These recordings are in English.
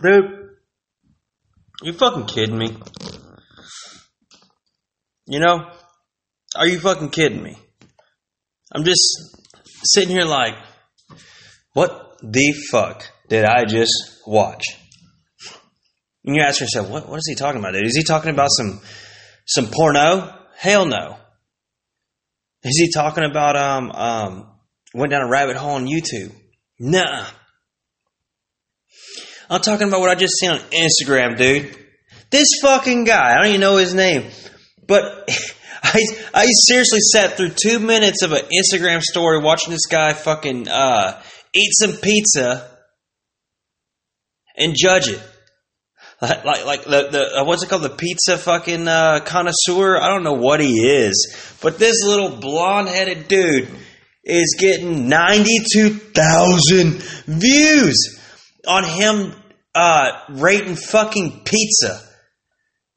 Dude, you fucking kidding me? You know? Are you fucking kidding me? I'm just sitting here like, what the fuck did I just watch? And you ask yourself, what, what is he talking about, dude? Is he talking about some some porno? Hell no. Is he talking about um um went down a rabbit hole on YouTube? Nah. I'm talking about what I just seen on Instagram, dude. This fucking guy, I don't even know his name, but I I seriously sat through two minutes of an Instagram story watching this guy fucking uh, eat some pizza and judge it. Like, like, like the, the uh, what's it called? The pizza fucking uh, connoisseur. I don't know what he is, but this little blonde headed dude is getting ninety two thousand views on him uh, rating fucking pizza.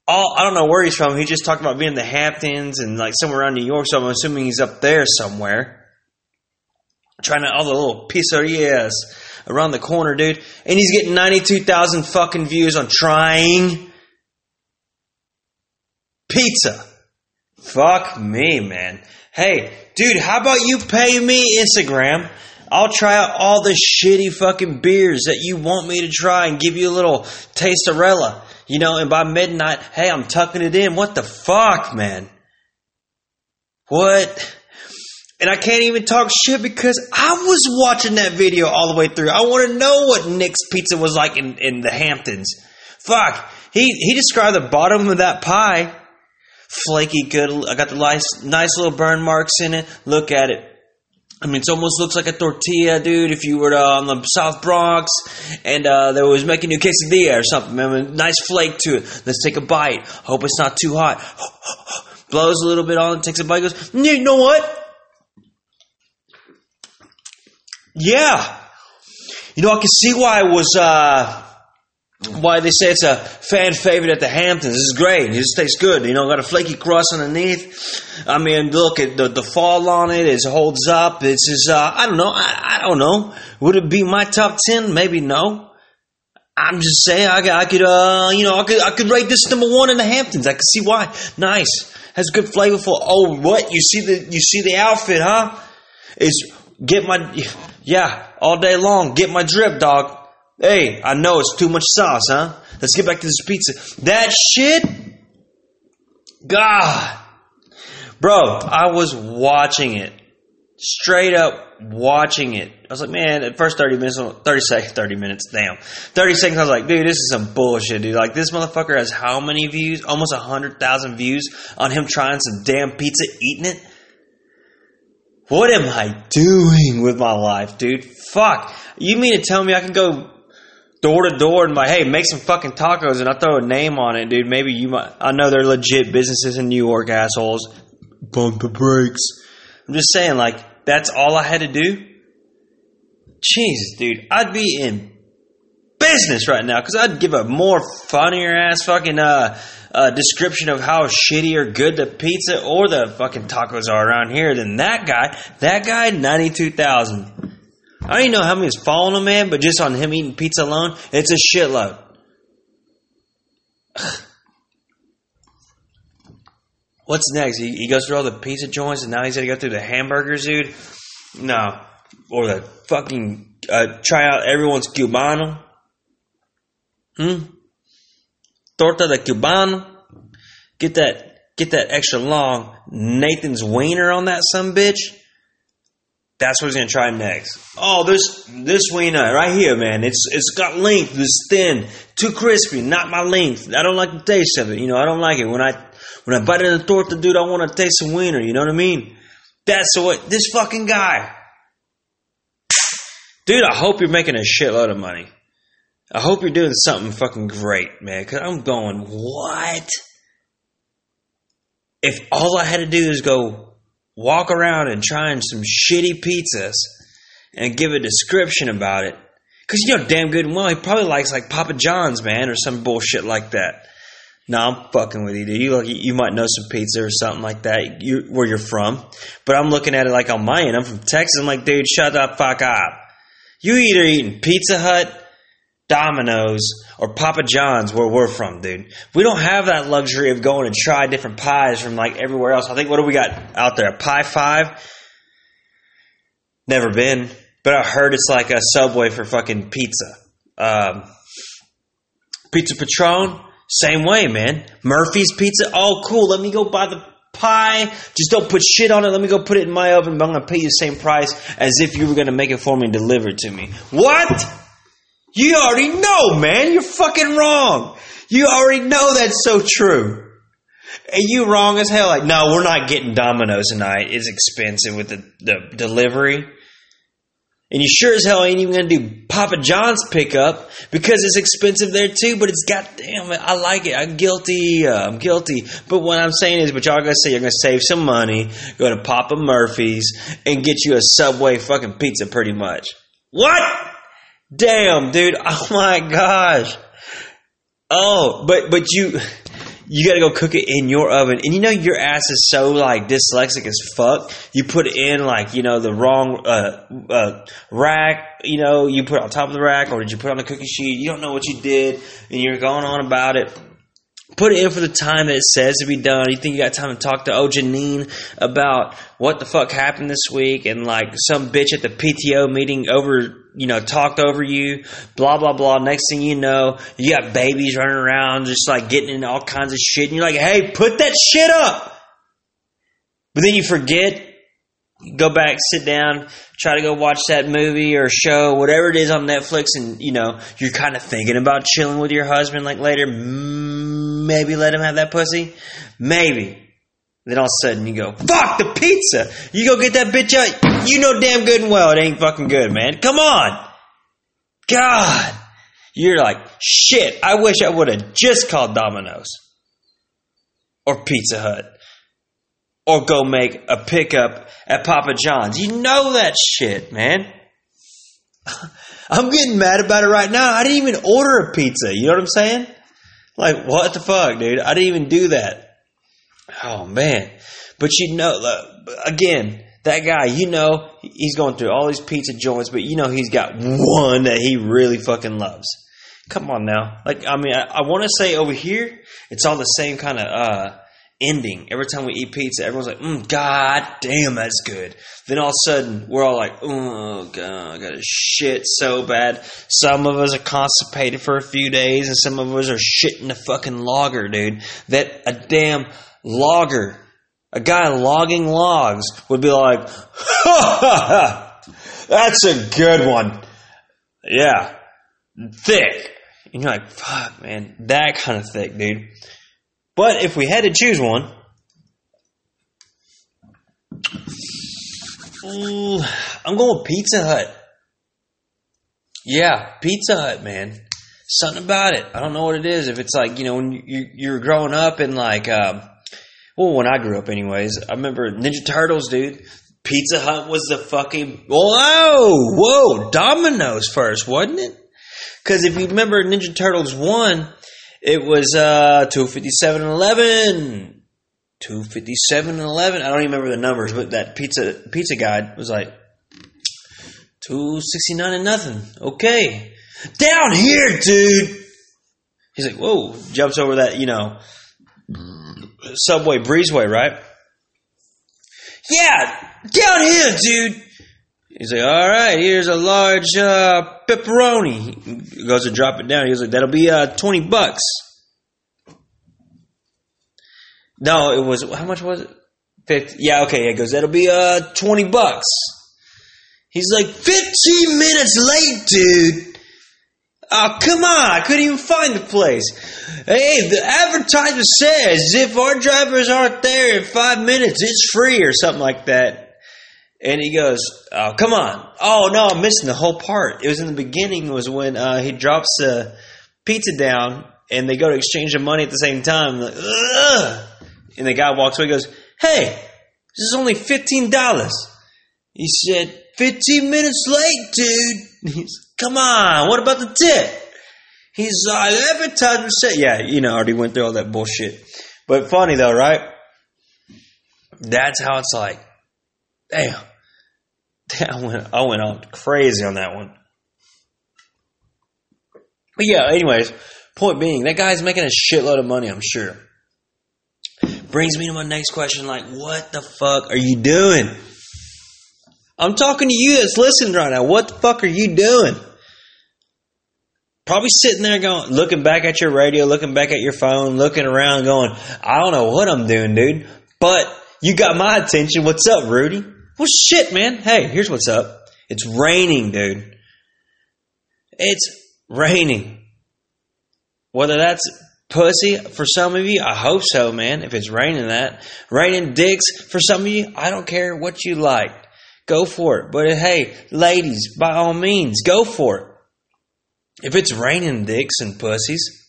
All I don't know where he's from. He just talked about being in the Hamptons and like somewhere around New York. So I'm assuming he's up there somewhere, trying to all the little pizzerias around the corner, dude. And he's getting 92,000 fucking views on trying pizza. Fuck me, man. Hey, dude, how about you pay me Instagram? I'll try out all the shitty fucking beers that you want me to try and give you a little tasterella. You know, and by midnight, hey, I'm tucking it in. What the fuck, man? What? And I can't even talk shit because I was watching that video all the way through. I want to know what Nick's pizza was like in, in the Hamptons. Fuck. He he described the bottom of that pie. Flaky good. I got the nice nice little burn marks in it. Look at it. I mean, it almost looks like a tortilla, dude. If you were to, on the South Bronx and uh, there was making you quesadilla or something, man, nice flake to it. Let's take a bite. Hope it's not too hot. Blows a little bit on, takes a bite, goes, you know what? Yeah. You know, I can see why it was, uh, why they say it's a fan favorite at the Hamptons. This is great. It just tastes good. You know, got a flaky crust underneath. I mean, look at the, the fall on it. It holds up. It's just, uh, I don't know. I, I don't know. Would it be my top 10? Maybe no. I'm just saying, I, I could, uh, you know, I could, I could rate this number one in the Hamptons. I could see why. Nice. Has good flavorful. Oh, what? You see the, you see the outfit, huh? It's, get my, yeah, all day long. Get my drip, dog. Hey, I know it's too much sauce, huh? Let's get back to this pizza. That shit? God. Bro, I was watching it. Straight up watching it. I was like, man, at first 30 minutes, 30 seconds, 30 minutes, damn. 30 seconds, I was like, dude, this is some bullshit, dude. Like, this motherfucker has how many views? Almost 100,000 views on him trying some damn pizza, eating it? What am I doing with my life, dude? Fuck. You mean to tell me I can go door to door and like, hey, make some fucking tacos and I throw a name on it, dude. Maybe you might. I know they're legit businesses in New York, assholes. Bump the brakes. I'm just saying, like, that's all I had to do. Jesus, dude, I'd be in business right now because I'd give a more funnier ass fucking uh, uh, description of how shitty or good the pizza or the fucking tacos are around here than that guy. That guy, ninety two thousand. I don't even know how many is following him, man, but just on him eating pizza alone, it's a shitload. What's next? He, he goes through all the pizza joints, and now he's gonna go through the hamburgers, dude. No, or the fucking uh, try out everyone's cubano. Hmm. Torta de cubano. Get that, get that extra long Nathan's wiener on that some bitch. That's what he's gonna try next. Oh, this this wiener right here, man. It's it's got length. It's thin, too crispy. Not my length. I don't like the taste of it. You know, I don't like it when I when I bite into the torta, dude. I want to taste some wiener. You know what I mean? That's what this fucking guy, dude. I hope you're making a shitload of money. I hope you're doing something fucking great, man. Cause I'm going what? If all I had to do is go walk around and trying some shitty pizzas and give a description about it. Because you know damn good and well he probably likes like Papa John's, man, or some bullshit like that. No, I'm fucking with you, dude. You, you might know some pizza or something like that you, where you're from. But I'm looking at it like on my end. I'm from Texas. I'm like, dude, shut the fuck up. You either eating Pizza Hut Domino's or Papa John's where we're from, dude. We don't have that luxury of going and try different pies from like everywhere else. I think what do we got out there? Pie Five? Never been, but I heard it's like a Subway for fucking pizza. Um, pizza Patron, same way, man. Murphy's Pizza, oh cool. Let me go buy the pie. Just don't put shit on it. Let me go put it in my oven. But I'm gonna pay you the same price as if you were gonna make it for me and deliver it to me. What? You already know, man. You're fucking wrong. You already know that's so true. And you wrong as hell. Like, no, we're not getting Domino's tonight. It's expensive with the, the delivery. And you sure as hell ain't even gonna do Papa John's pickup because it's expensive there too. But it's goddamn, it, I like it. I'm guilty. Uh, I'm guilty. But what I'm saying is, but y'all gonna say you're gonna save some money, go to Papa Murphy's and get you a Subway fucking pizza, pretty much. What? Damn, dude. Oh my gosh. Oh, but but you you gotta go cook it in your oven. And you know your ass is so like dyslexic as fuck. You put it in like, you know, the wrong uh, uh, rack, you know, you put on top of the rack or did you put on the cookie sheet? You don't know what you did and you're going on about it. Put it in for the time that it says to be done. You think you got time to talk to Oh Janine about what the fuck happened this week and like some bitch at the PTO meeting over you know, talked over you, blah, blah, blah. Next thing you know, you got babies running around just like getting into all kinds of shit. And you're like, hey, put that shit up. But then you forget, go back, sit down, try to go watch that movie or show, whatever it is on Netflix. And, you know, you're kind of thinking about chilling with your husband like later. Maybe let him have that pussy. Maybe. Then all of a sudden you go, fuck the pizza. You go get that bitch out. You know damn good and well it ain't fucking good, man. Come on. God. You're like, shit, I wish I would have just called Domino's. Or Pizza Hut. Or go make a pickup at Papa John's. You know that shit, man. I'm getting mad about it right now. I didn't even order a pizza. You know what I'm saying? Like, what the fuck, dude? I didn't even do that. Oh man! But you know, again, that guy, you know, he's going through all these pizza joints, but you know, he's got one that he really fucking loves. Come on now, like I mean, I, I want to say over here, it's all the same kind of uh, ending. Every time we eat pizza, everyone's like, mm, "God damn, that's good." Then all of a sudden, we're all like, "Oh god, I got shit so bad." Some of us are constipated for a few days, and some of us are shitting a fucking logger, dude. That a damn logger, a guy logging logs, would be like, that's a good one. Yeah, thick. And you're like, fuck, man, that kind of thick, dude. But if we had to choose one, I'm going Pizza Hut. Yeah, Pizza Hut, man. Something about it. I don't know what it is. If it's like, you know, when you're growing up in like, um, well, when I grew up, anyways, I remember Ninja Turtles, dude. Pizza Hut was the fucking whoa, whoa, Domino's first, wasn't it? Because if you remember Ninja Turtles one, it was uh, two fifty seven eleven. 257 11 I don't even remember the numbers but that pizza pizza guide was like 269 and nothing okay down here dude he's like whoa jumps over that you know Subway Breezeway, right? Yeah, down here, dude. He's like, all right, here's a large uh, pepperoni. He goes to drop it down. He like, that'll be uh, 20 bucks. No, it was, how much was it? 50. Yeah, okay. He goes, that'll be uh, 20 bucks. He's like, 15 minutes late, dude. Oh, come on. I couldn't even find the place. Hey, the advertisement says if our drivers aren't there in five minutes, it's free or something like that. And he goes, oh, come on. Oh, no, I'm missing the whole part. It was in the beginning was when uh, he drops the pizza down and they go to exchange the money at the same time. Like, and the guy walks away goes, hey, this is only $15. He said, 15 minutes late, dude. He's Come on, what about the tip? He's like, advertisement said, yeah, you know, already went through all that bullshit. But funny though, right? That's how it's like. Damn. Damn I went, I went on crazy on that one. But yeah, anyways, point being, that guy's making a shitload of money, I'm sure. Brings me to my next question like, what the fuck are you doing? I'm talking to you that's listening right now. What the fuck are you doing? Probably sitting there going, looking back at your radio, looking back at your phone, looking around, going, I don't know what I'm doing, dude. But you got my attention. What's up, Rudy? Well, shit, man. Hey, here's what's up. It's raining, dude. It's raining. Whether that's pussy for some of you, I hope so, man. If it's raining that. Raining dicks for some of you, I don't care what you like. Go for it. But hey, ladies, by all means, go for it. If it's raining dicks and pussies,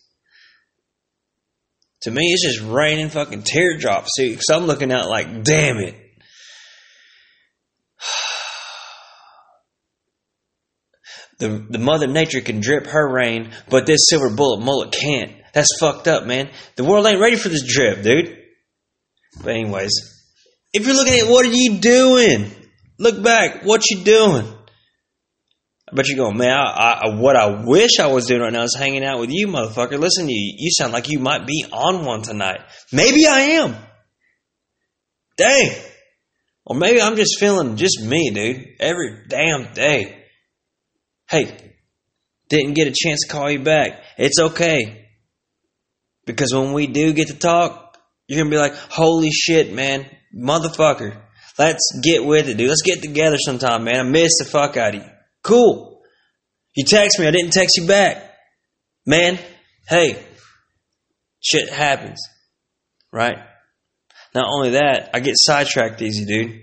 to me, it's just raining fucking teardrops. See, because I'm looking out like, damn it. The, the mother nature can drip her rain, but this silver bullet mullet can't. That's fucked up, man. The world ain't ready for this drip, dude. But anyways, if you're looking at what are you doing? Look back. What you doing? I bet you're going, man, I, I, what I wish I was doing right now is hanging out with you, motherfucker. Listen to you. You sound like you might be on one tonight. Maybe I am. Dang. Or maybe I'm just feeling just me, dude. Every damn day. Hey, didn't get a chance to call you back. It's okay. Because when we do get to talk, you're going to be like, holy shit, man. Motherfucker. Let's get with it, dude. Let's get together sometime, man. I miss the fuck out of you. Cool. You text me, I didn't text you back. Man, hey, shit happens. Right? Not only that, I get sidetracked easy, dude.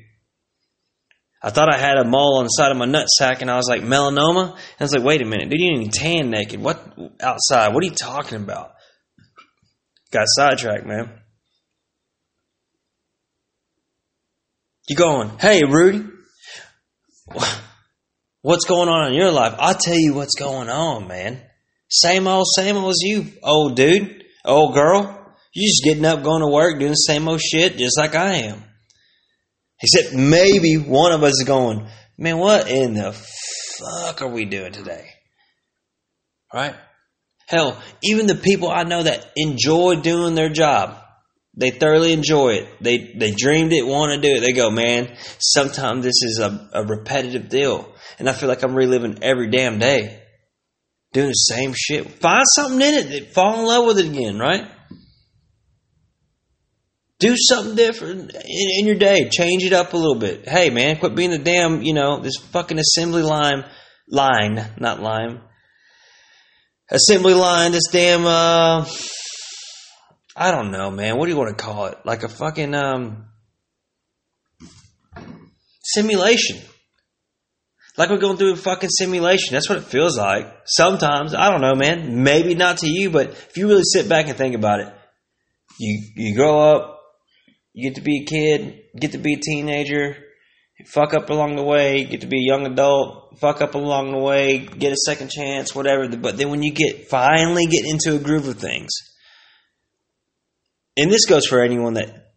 I thought I had a mole on the side of my nutsack, and I was like, melanoma? And I was like, wait a minute, dude, you didn't even tan naked. What outside? What are you talking about? Got sidetracked, man. You going, hey, Rudy, what's going on in your life? I'll tell you what's going on, man. Same old, same old as you, old dude, old girl. You just getting up, going to work, doing the same old shit, just like I am. Except maybe one of us is going, man, what in the fuck are we doing today? Right? Hell, even the people I know that enjoy doing their job, they thoroughly enjoy it. They they dreamed it, want to do it. They go, man. Sometimes this is a, a repetitive deal, and I feel like I'm reliving every damn day, doing the same shit. Find something in it, that fall in love with it again, right? Do something different in, in your day. Change it up a little bit. Hey, man, quit being the damn, you know, this fucking assembly line, line, not lime, assembly line. This damn. uh I don't know, man. What do you want to call it? Like a fucking um, simulation. Like we're going through a fucking simulation. That's what it feels like. Sometimes. I don't know, man. Maybe not to you, but if you really sit back and think about it, you you grow up, you get to be a kid, get to be a teenager, fuck up along the way, get to be a young adult, fuck up along the way, get a second chance, whatever. But then when you get finally get into a groove of things, and this goes for anyone that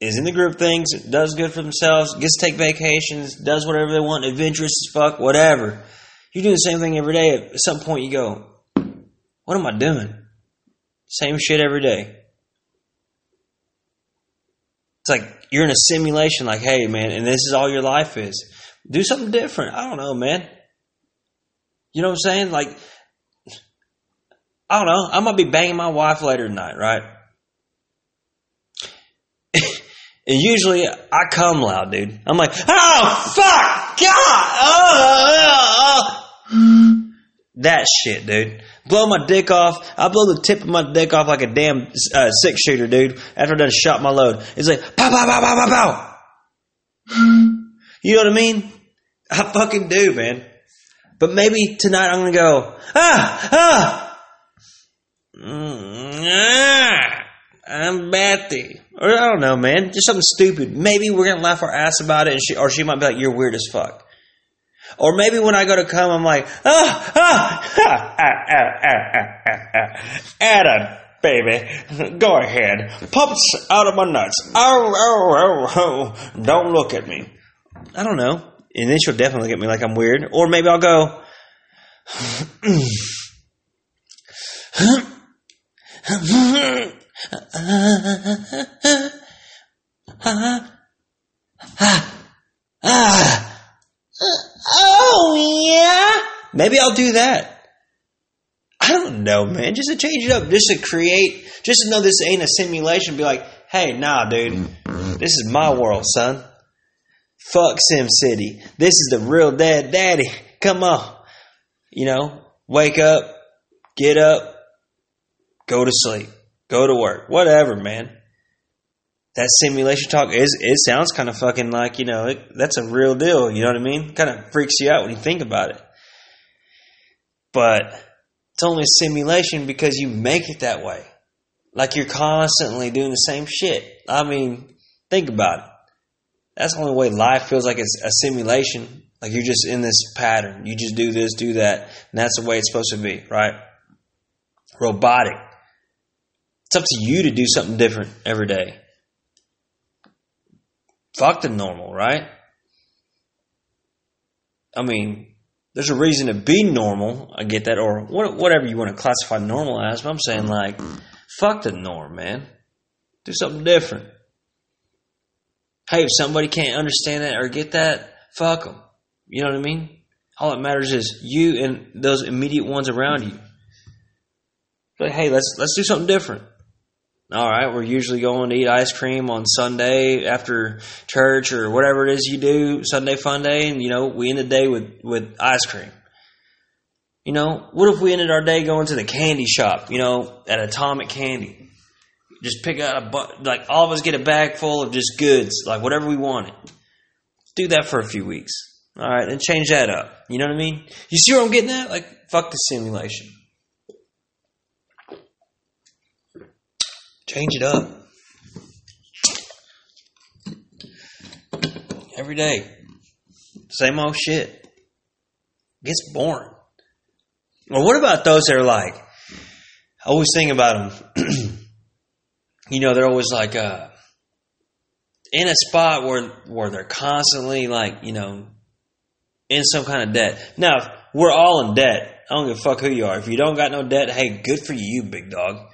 is in the groove of things, does good for themselves, gets to take vacations, does whatever they want, adventurous as fuck, whatever. You do the same thing every day. At some point, you go, "What am I doing?" Same shit every day. It's like you're in a simulation. Like, hey, man, and this is all your life is. Do something different. I don't know, man. You know what I'm saying? Like, I don't know. I'm going to be banging my wife later tonight, right? And usually I come loud, dude. I'm like, oh fuck, God, oh, oh, oh. that shit, dude. Blow my dick off. I blow the tip of my dick off like a damn uh, six shooter, dude. After I done shot my load, it's like pow, pow, pow, pow, pow, pow. You know what I mean? I fucking do, man. But maybe tonight I'm gonna go ah ah. Mm, ah. I'm Betty. Or I don't know, man. Just something stupid. Maybe we're gonna laugh our ass about it, and she or she might be like, "You're weird as fuck." Or maybe when I go to come, I'm like, ah, ah, ah, ah, ah, ah, ah, ah. Adam, baby, go ahead, pups out of my nuts. Oh, oh, oh, oh, don't look at me. I don't know. And then she'll definitely look at me like I'm weird. Or maybe I'll go, oh yeah. Maybe I'll do that. I don't know, man. Just to change it up, just to create, just to know this ain't a simulation. Be like, hey, nah, dude, this is my world, son. Fuck Sim City. This is the real dad, daddy. Come on, you know, wake up, get up, go to sleep, go to work, whatever, man. That simulation talk is it sounds kind of fucking like you know it, that's a real deal. You know what I mean? Kind of freaks you out when you think about it. But it's only a simulation because you make it that way. Like you're constantly doing the same shit. I mean, think about it. That's the only way life feels like it's a simulation. Like you're just in this pattern. You just do this, do that, and that's the way it's supposed to be, right? Robotic. It's up to you to do something different every day. Fuck the normal, right? I mean, there's a reason to be normal. I get that, or whatever you want to classify normal as. But I'm saying like, fuck the norm, man. Do something different. Hey, if somebody can't understand that or get that, fuck them. You know what I mean? All that matters is you and those immediate ones around you. But hey, let's let's do something different. All right, we're usually going to eat ice cream on Sunday after church or whatever it is you do, Sunday fun day, and you know, we end the day with, with ice cream. You know, what if we ended our day going to the candy shop, you know, at Atomic Candy? Just pick out a, like, all of us get a bag full of just goods, like whatever we wanted. Do that for a few weeks. All right, and change that up. You know what I mean? You see where I'm getting at? Like, fuck the simulation. Change it up. Every day. Same old shit. Gets boring. Well, what about those that are like, I always think about them. you know, they're always like, uh, in a spot where where they're constantly like, you know, in some kind of debt. Now, we're all in debt. I don't give a fuck who you are. If you don't got no debt, hey, good for you, big dog.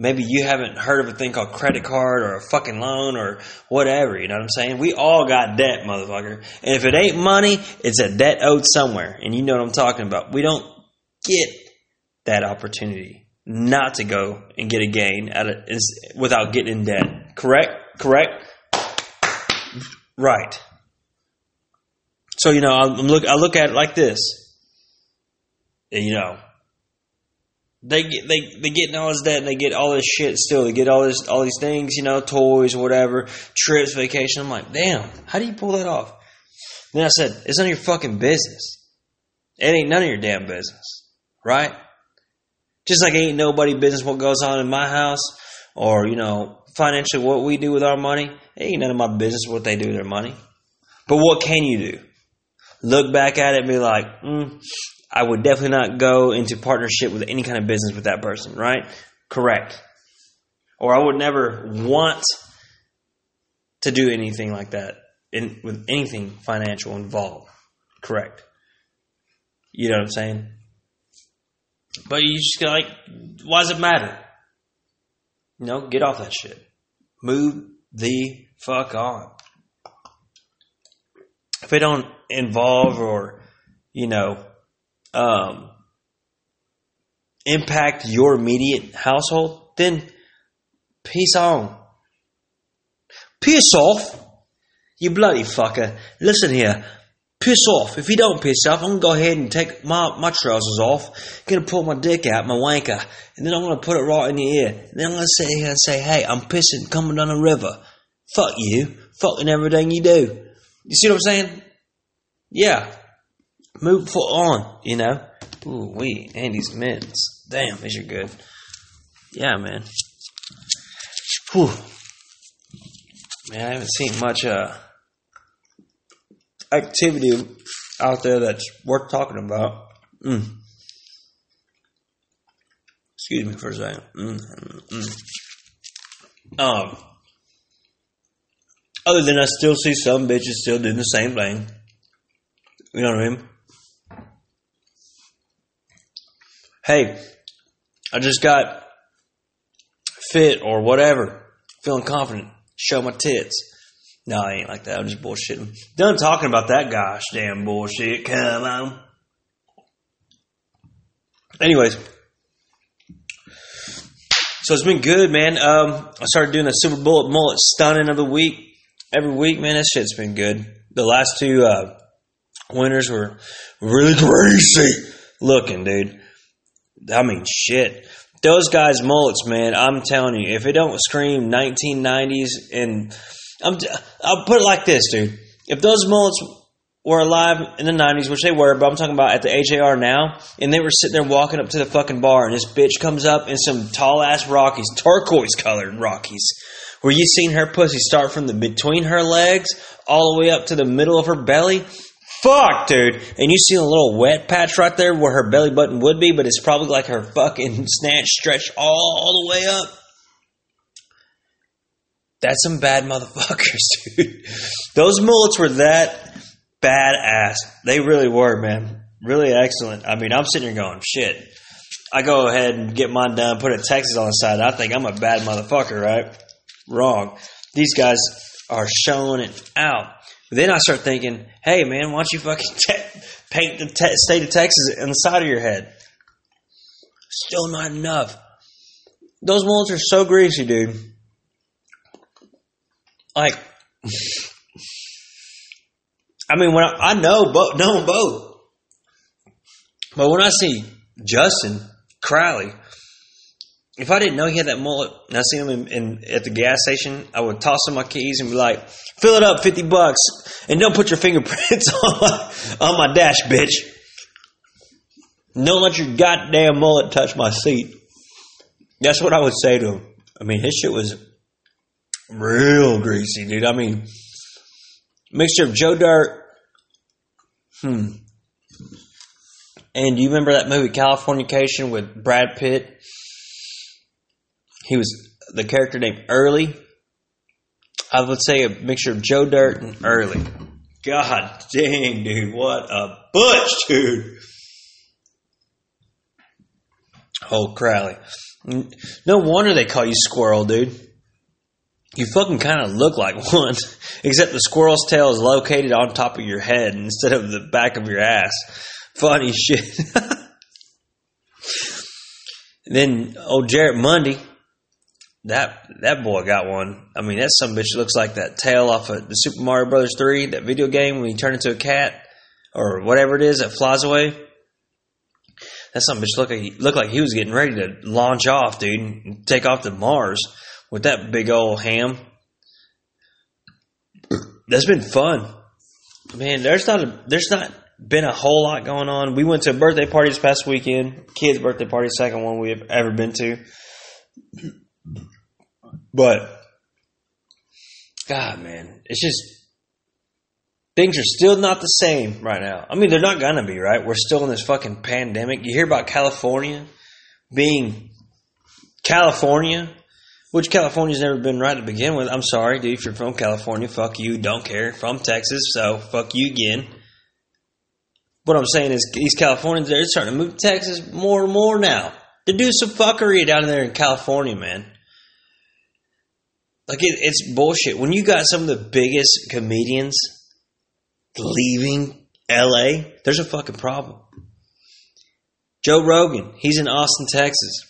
Maybe you haven't heard of a thing called credit card or a fucking loan or whatever. You know what I'm saying? We all got debt, motherfucker. And if it ain't money, it's a debt owed somewhere. And you know what I'm talking about. We don't get that opportunity not to go and get a gain without getting in debt. Correct? Correct? Right. So you know, I look I look at it like this. And, you know, they get they they getting all this debt and they get all this shit still. They get all this all these things, you know, toys, whatever, trips, vacation. I'm like, damn, how do you pull that off? Then I said, it's none of your fucking business. It ain't none of your damn business, right? Just like ain't nobody business what goes on in my house or you know financially what we do with our money. It ain't none of my business what they do with their money. But what can you do? Look back at it and be like, mm, I would definitely not go into partnership with any kind of business with that person, right? Correct. Or I would never want to do anything like that in, with anything financial involved. Correct. You know what I'm saying? But you just like, why does it matter? You know, get off that shit. Move the fuck on. If it don't involve or, you know, um, impact your immediate household, then peace on. Piss off, you bloody fucker. Listen here, piss off. If you don't piss off, I'm gonna go ahead and take my, my trousers off, I'm gonna pull my dick out, my wanker, and then I'm gonna put it right in your ear. And then I'm gonna sit here and say, hey, I'm pissing coming down the river. Fuck you. Fucking everything you do. You see what I'm saying? Yeah move foot on, you know. Ooh, we Andes mints. Damn, these are good. Yeah, man. Whew. Man, I haven't seen much uh, activity out there that's worth talking about. Mm. Excuse me for a second. Mm, mm, mm. Um, other than I still see some bitches still doing the same thing. You know what I mean? Hey, I just got fit or whatever, feeling confident, show my tits. No, I ain't like that. I'm just bullshitting. Done talking about that gosh damn bullshit. Come on. Anyways, so it's been good, man. Um, I started doing the Super Bullet Mullet Stunning of the week every week, man. That shit's been good. The last two uh, winners were really crazy looking, dude. I mean, shit. Those guys' mullets, man. I'm telling you, if it don't scream 1990s, and I'm, I'll put it like this, dude. If those mullets were alive in the 90s, which they were, but I'm talking about at the AJR now, and they were sitting there walking up to the fucking bar, and this bitch comes up in some tall ass Rockies, turquoise colored Rockies, where you seen her pussy start from the between her legs all the way up to the middle of her belly. Fuck, dude. And you see a little wet patch right there where her belly button would be, but it's probably like her fucking snatch stretched all the way up. That's some bad motherfuckers, dude. Those mullets were that badass. They really were, man. Really excellent. I mean, I'm sitting here going, shit. I go ahead and get mine done, put a Texas on the side. I think I'm a bad motherfucker, right? Wrong. These guys are showing it out. Then I start thinking, hey, man, why don't you fucking te- paint the te- state of Texas on the side of your head? Still not enough. Those mullets are so greasy, dude. Like, I mean, when I, I know both, know them both, but when I see Justin Crowley, if I didn't know he had that mullet and I see him in, in, at the gas station, I would toss him my keys and be like, "Fill it up, fifty bucks, and don't put your fingerprints on my on my dash, bitch. Don't let your goddamn mullet touch my seat." That's what I would say to him. I mean, his shit was real greasy, dude. I mean, mixture of Joe Dirt. Hmm. And do you remember that movie Californication with Brad Pitt? He was the character named Early. I would say a mixture of Joe Dirt and Early. God dang, dude, what a butch, dude. Oh, Crowley. No wonder they call you Squirrel, dude. You fucking kind of look like one, except the squirrel's tail is located on top of your head instead of the back of your ass. Funny shit. then old Jarrett Mundy, that that boy got one. I mean, that some bitch looks like that tail off of the Super Mario Brothers three, that video game when you turn into a cat or whatever it is that flies away. That some bitch look like he, looked like he was getting ready to launch off, dude, and take off to Mars with that big old ham. That's been fun, man. There's not a there's not been a whole lot going on. We went to a birthday party this past weekend. Kid's birthday party, second one we have ever been to. But God, man, it's just things are still not the same right now. I mean, they're not gonna be, right? We're still in this fucking pandemic. You hear about California being California, which California's never been right to begin with. I'm sorry, dude. If you're from California, fuck you. Don't care. From Texas, so fuck you again. What I'm saying is, these Californians, they're starting to move to Texas more and more now. They're doing some fuckery down there in California, man. Like it, it's bullshit. When you got some of the biggest comedians leaving LA, there's a fucking problem. Joe Rogan, he's in Austin, Texas.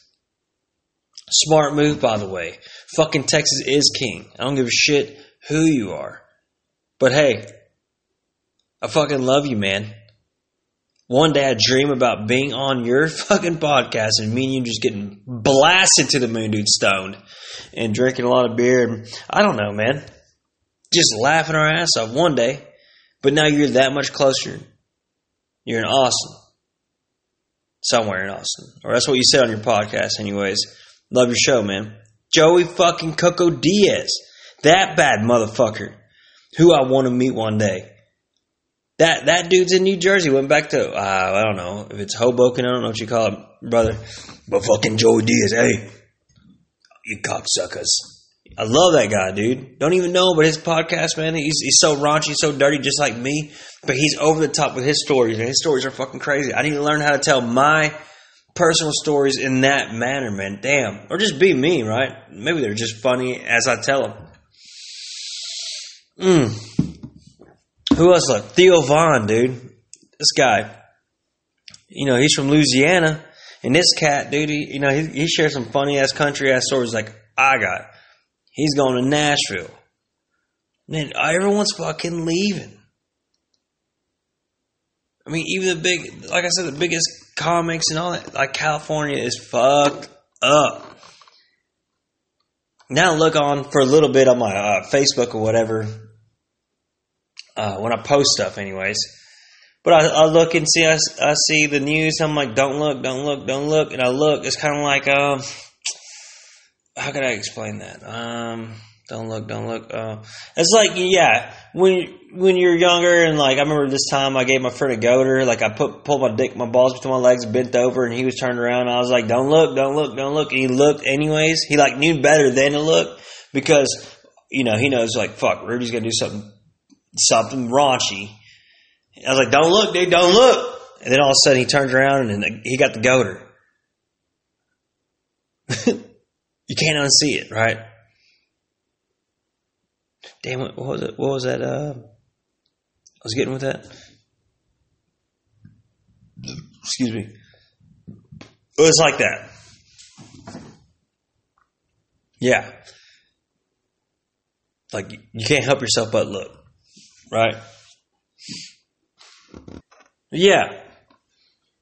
Smart move, by the way. Fucking Texas is king. I don't give a shit who you are. But hey, I fucking love you, man. One day I dream about being on your fucking podcast and me and you just getting blasted to the moon, dude, stoned and drinking a lot of beer. And I don't know, man. Just laughing our ass off one day. But now you're that much closer. You're in Austin. Somewhere in Austin. Or that's what you said on your podcast, anyways. Love your show, man. Joey fucking Coco Diaz. That bad motherfucker. Who I want to meet one day. That that dude's in New Jersey. Went back to uh, I don't know if it's Hoboken. I don't know what you call it, brother. But fucking Joey Diaz, hey, you cocksuckers. I love that guy, dude. Don't even know about his podcast, man. He's, he's so raunchy, so dirty, just like me. But he's over the top with his stories, and his stories are fucking crazy. I need to learn how to tell my personal stories in that manner, man. Damn. Or just be me, right? Maybe they're just funny as I tell them. Mm. Who else? Look, Theo Von, dude. This guy. You know, he's from Louisiana. And this cat, dude, he, you know, he, he shares some funny ass country ass stories like I got. He's going to Nashville. Man, everyone's fucking leaving. I mean, even the big, like I said, the biggest comics and all that, like California is fucked up. Now look on for a little bit on my uh, Facebook or whatever uh, when I post stuff, anyways. But I, I look and see, I, I, see the news. I'm like, don't look, don't look, don't look, and I look. It's kind of like, um, how can I explain that? Um, don't look, don't look. Uh, it's like, yeah, when when you're younger and like I remember this time I gave my friend a goater, like I put pulled my dick, my balls between my legs, bent over, and he was turned around. I was like, "Don't look, don't look, don't look," and he looked anyways. He like knew better than to look because you know he knows like fuck, Rudy's gonna do something something raunchy. I was like, "Don't look, dude, don't look," and then all of a sudden he turns around and he got the goater. you can't unsee it, right? Damn, what was it? What was that? Uh, I was getting with that. Excuse me. It was like that. Yeah. Like you can't help yourself but look, right? Yeah.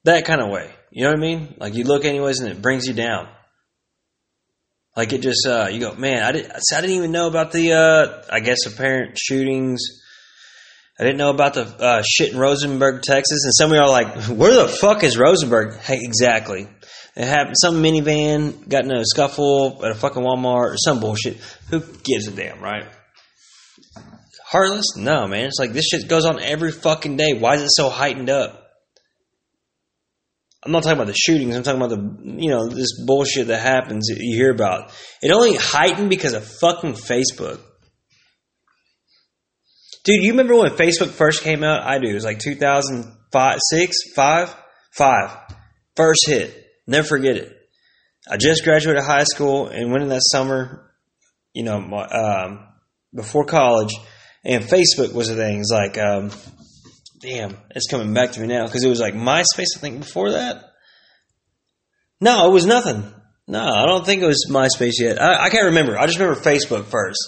That kind of way. You know what I mean? Like you look anyways and it brings you down. Like it just, uh, you go, man, I didn't, I didn't even know about the, uh, I guess apparent shootings. I didn't know about the uh, shit in Rosenberg, Texas. And some of y'all are like, where the fuck is Rosenberg? Hey, exactly. It happened. Some minivan got in a scuffle at a fucking Walmart or some bullshit. Who gives a damn, right? Heartless? No, man. It's like this shit goes on every fucking day. Why is it so heightened up? I'm not talking about the shootings. I'm talking about the, you know, this bullshit that happens that you hear about. It only heightened because of fucking Facebook. Dude, you remember when Facebook first came out? I do. It was like 2005, 6, 5, 5. First hit. Never forget it. I just graduated high school and went in that summer, you know, um, before college, and Facebook was the thing. It's like, um, damn, it's coming back to me now because it was like MySpace. I think before that. No, it was nothing. No, I don't think it was MySpace yet. I, I can't remember. I just remember Facebook first,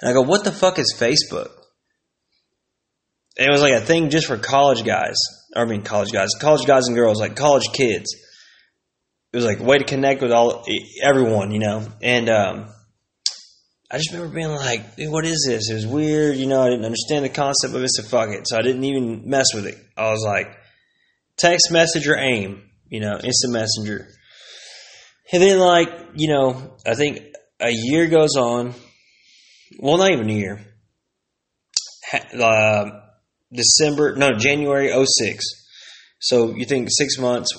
and I go, "What the fuck is Facebook?" And it was like a thing just for college guys. I mean, college guys, college guys and girls, like college kids. It was like a way to connect with all everyone, you know. And um, I just remember being like, dude, what is this? It was weird, you know, I didn't understand the concept of it, so fuck it. So I didn't even mess with it. I was like, text message or AIM, you know, instant messenger. And then, like, you know, I think a year goes on. Well, not even a year. Uh, December, no, January 06. So you think six months,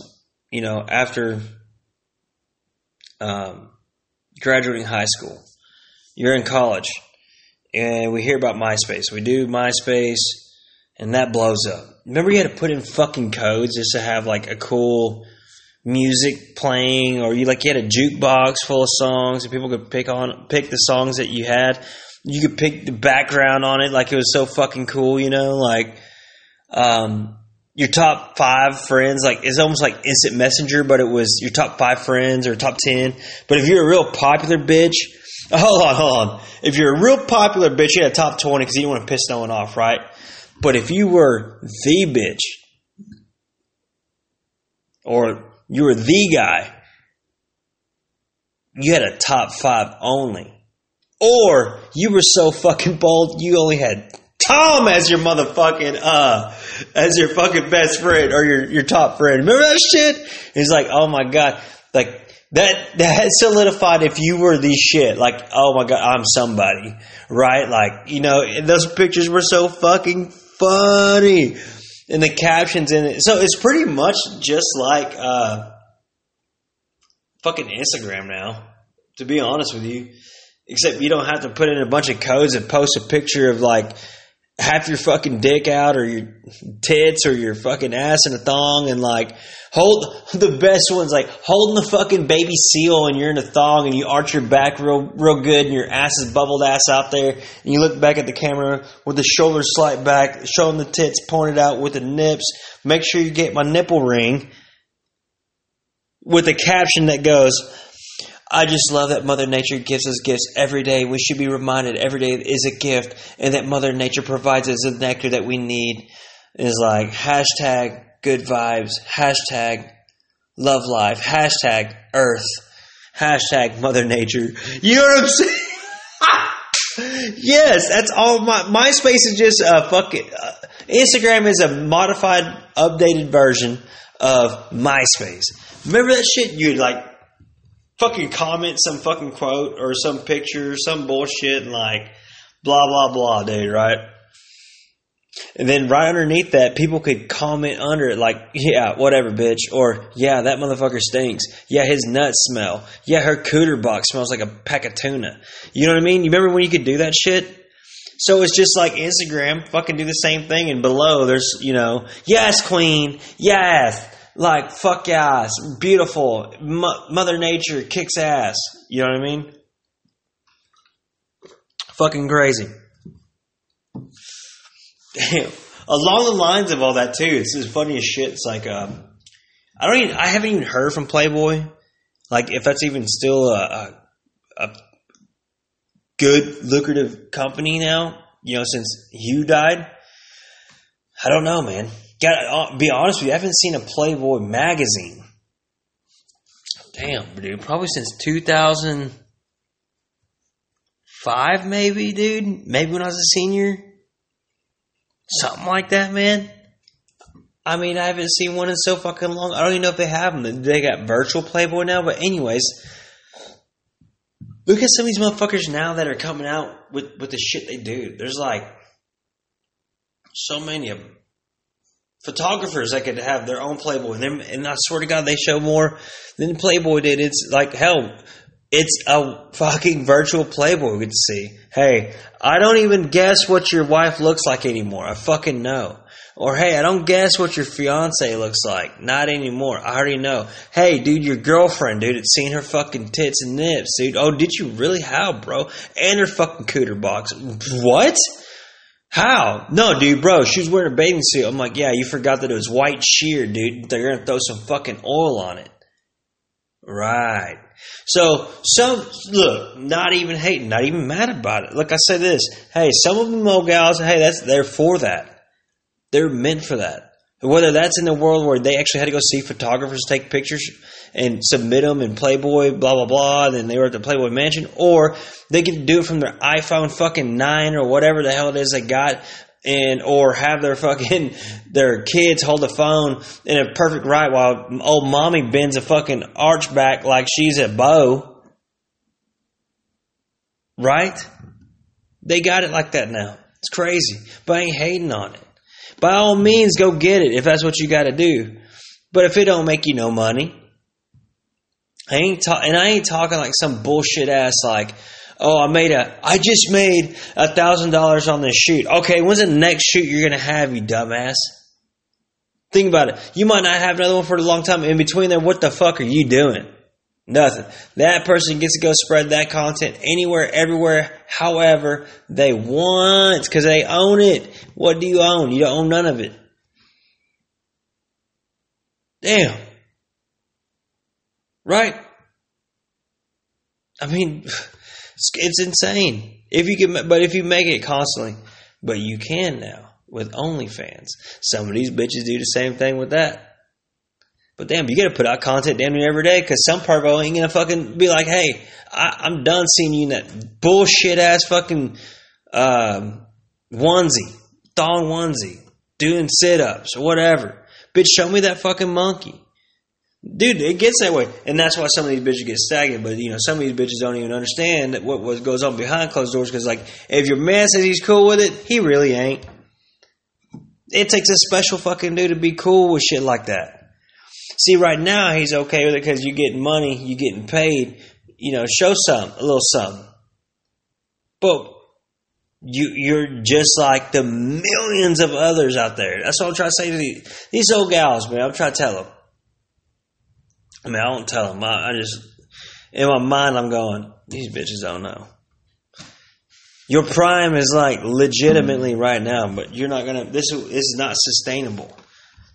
you know, after um, graduating high school you're in college and we hear about MySpace. We do MySpace and that blows up. Remember you had to put in fucking codes just to have like a cool music playing or you like you had a jukebox full of songs and people could pick on pick the songs that you had. You could pick the background on it like it was so fucking cool, you know, like um your top five friends, like it's almost like instant messenger, but it was your top five friends or top ten. But if you're a real popular bitch, Hold on, hold on. If you're a real popular bitch, you had a top 20 because you didn't want to piss no one off, right? But if you were the bitch, or you were the guy, you had a top five only. Or you were so fucking bold, you only had Tom as your motherfucking uh as your fucking best friend or your your top friend. Remember that shit? He's like, oh my god, like that that solidified if you were the shit. Like, oh my god, I'm somebody, right? Like, you know, those pictures were so fucking funny, and the captions in it. So it's pretty much just like uh, fucking Instagram now. To be honest with you, except you don't have to put in a bunch of codes and post a picture of like half your fucking dick out or your tits or your fucking ass in a thong and like hold the best ones like holding the fucking baby seal and you're in a thong and you arch your back real real good and your ass is bubbled ass out there and you look back at the camera with the shoulders slight back showing the tits pointed out with the nips make sure you get my nipple ring with a caption that goes I just love that Mother Nature gives us gifts every day. We should be reminded every day is a gift, and that Mother Nature provides us the nectar that we need. Is like hashtag good vibes, hashtag love life, hashtag Earth, hashtag Mother Nature. You know what I'm saying? yes, that's all. My MySpace is just a fucking. Uh, Instagram is a modified, updated version of MySpace. Remember that shit? You'd like fucking comment some fucking quote or some picture, some bullshit, and like blah blah blah, dude, right? And then right underneath that, people could comment under it like, yeah, whatever, bitch. Or, yeah, that motherfucker stinks. Yeah, his nuts smell. Yeah, her cooter box smells like a pack of tuna. You know what I mean? You remember when you could do that shit? So it's just like Instagram, fucking do the same thing. And below, there's, you know, yes, queen, yes, like fuck ass, beautiful, Mother Nature kicks ass. You know what I mean? Fucking crazy. Damn. Along the lines of all that too, it's as funny as shit. It's like um, I don't even I haven't even heard from Playboy. Like if that's even still a, a, a good lucrative company now. You know, since Hugh died. I don't know, man. Gotta uh, be honest with you, I haven't seen a Playboy magazine. Damn, dude. Probably since 2005, maybe, dude. Maybe when I was a senior. Something like that, man. I mean, I haven't seen one in so fucking long. I don't even know if they have them. They got virtual Playboy now, but anyways, look at some of these motherfuckers now that are coming out with with the shit they do. There's like so many of them photographers that could have their own Playboy, and, and I swear to God, they show more than Playboy did. It's like hell. It's a fucking virtual Playboy we to see. Hey, I don't even guess what your wife looks like anymore. I fucking know. Or hey, I don't guess what your fiance looks like. Not anymore. I already know. Hey, dude, your girlfriend, dude, it's seen her fucking tits and nips, dude. Oh, did you really? How, bro? And her fucking cooter box. What? How? No, dude, bro, she was wearing a bathing suit. I'm like, yeah, you forgot that it was white sheer, dude. They're gonna throw some fucking oil on it. Right. So some look, not even hating, not even mad about it. Look, I say this. Hey, some of them old gals, hey, that's they're for that. They're meant for that. Whether that's in the world where they actually had to go see photographers take pictures and submit them in Playboy, blah blah blah, and then they were at the Playboy Mansion, or they to do it from their iPhone fucking nine or whatever the hell it is they got, and or have their fucking their kids hold the phone in a perfect right while old mommy bends a fucking arch back like she's a bow. Right? They got it like that now. It's crazy. But I ain't hating on it. By all means, go get it if that's what you got to do. But if it don't make you no money, I ain't ta- and I ain't talking like some bullshit ass like, oh, I made a, I just made a thousand dollars on this shoot. Okay, when's the next shoot you're gonna have, you dumbass? Think about it. You might not have another one for a long time. In between there, what the fuck are you doing? Nothing. That person gets to go spread that content anywhere, everywhere, however they want, because they own it. What do you own? You don't own none of it. Damn. Right? I mean, it's insane. If you can, but if you make it constantly, but you can now with OnlyFans. Some of these bitches do the same thing with that. But damn, you gotta put out content damn near every day because some pervo ain't gonna fucking be like, hey, I, am done seeing you in that bullshit ass fucking um, onesie, thong onesie, doing sit ups or whatever. Bitch, show me that fucking monkey. Dude, it gets that way, and that's why some of these bitches get stagnant. But you know, some of these bitches don't even understand what what goes on behind closed doors. Because like, if your man says he's cool with it, he really ain't. It takes a special fucking dude to be cool with shit like that. See, right now he's okay with it because you're getting money, you're getting paid. You know, show some a little something. But You you're just like the millions of others out there. That's what I'm trying to say to these, these old gals, man. I'm trying to tell them. I mean, I don't tell them. I, I just in my mind, I'm going, these bitches don't know. Your prime is like legitimately hmm. right now, but you're not gonna. This is, this is not sustainable.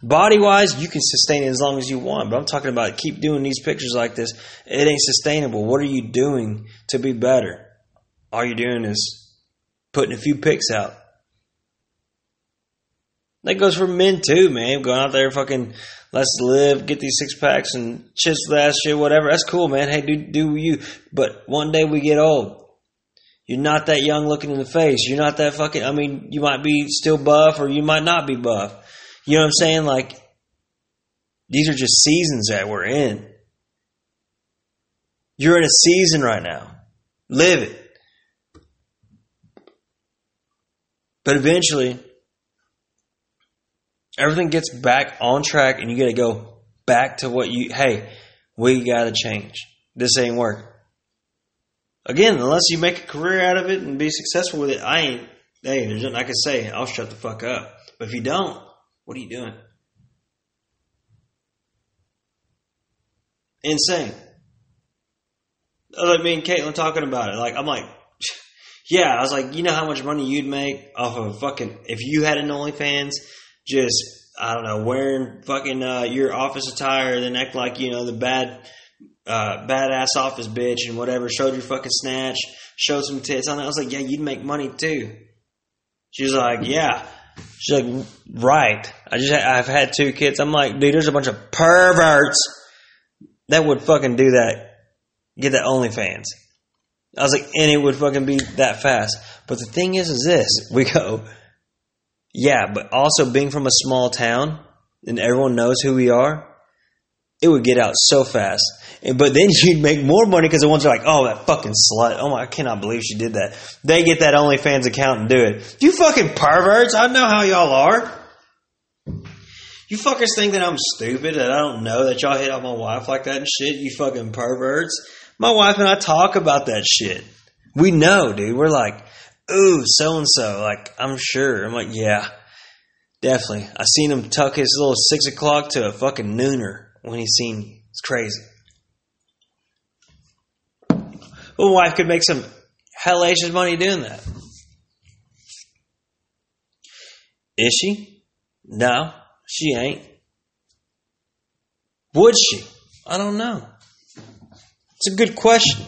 Body wise, you can sustain it as long as you want, but I'm talking about keep doing these pictures like this. It ain't sustainable. What are you doing to be better? All you're doing is putting a few pics out. That goes for men too, man. Going out there, fucking, let's live, get these six packs and chits that shit, whatever. That's cool, man. Hey, do do you? But one day we get old. You're not that young looking in the face. You're not that fucking. I mean, you might be still buff, or you might not be buff. You know what I'm saying? Like, these are just seasons that we're in. You're in a season right now. Live it. But eventually, everything gets back on track and you got to go back to what you, hey, we got to change. This ain't working. Again, unless you make a career out of it and be successful with it, I ain't, hey, there's nothing I can say. I'll shut the fuck up. But if you don't, what are you doing? Insane. Like me and Caitlin talking about it. Like I'm like, yeah. I was like, you know how much money you'd make off of fucking if you had an OnlyFans, just I don't know, wearing fucking uh, your office attire, then act like you know the bad, uh, badass office bitch and whatever. Showed your fucking snatch, showed some tits on it. I was like, yeah, you'd make money too. She was like, yeah. She's like, right. I just, I've had two kids. I'm like, dude, there's a bunch of perverts that would fucking do that. Get that OnlyFans. I was like, and it would fucking be that fast. But the thing is, is this. We go, yeah, but also being from a small town and everyone knows who we are, it would get out so fast. And, but then you'd make more money because the ones are like, oh, that fucking slut. Oh my, I cannot believe she did that. They get that OnlyFans account and do it. You fucking perverts. I know how y'all are. You fuckers think that I'm stupid, that I don't know that y'all hit on my wife like that and shit, you fucking perverts. My wife and I talk about that shit. We know, dude. We're like, ooh, so and so. Like, I'm sure. I'm like, yeah, definitely. I seen him tuck his little six o'clock to a fucking nooner when he seen me. It's crazy. Well, wife could make some hellacious money doing that. Is she? No, she ain't. Would she? I don't know. It's a good question.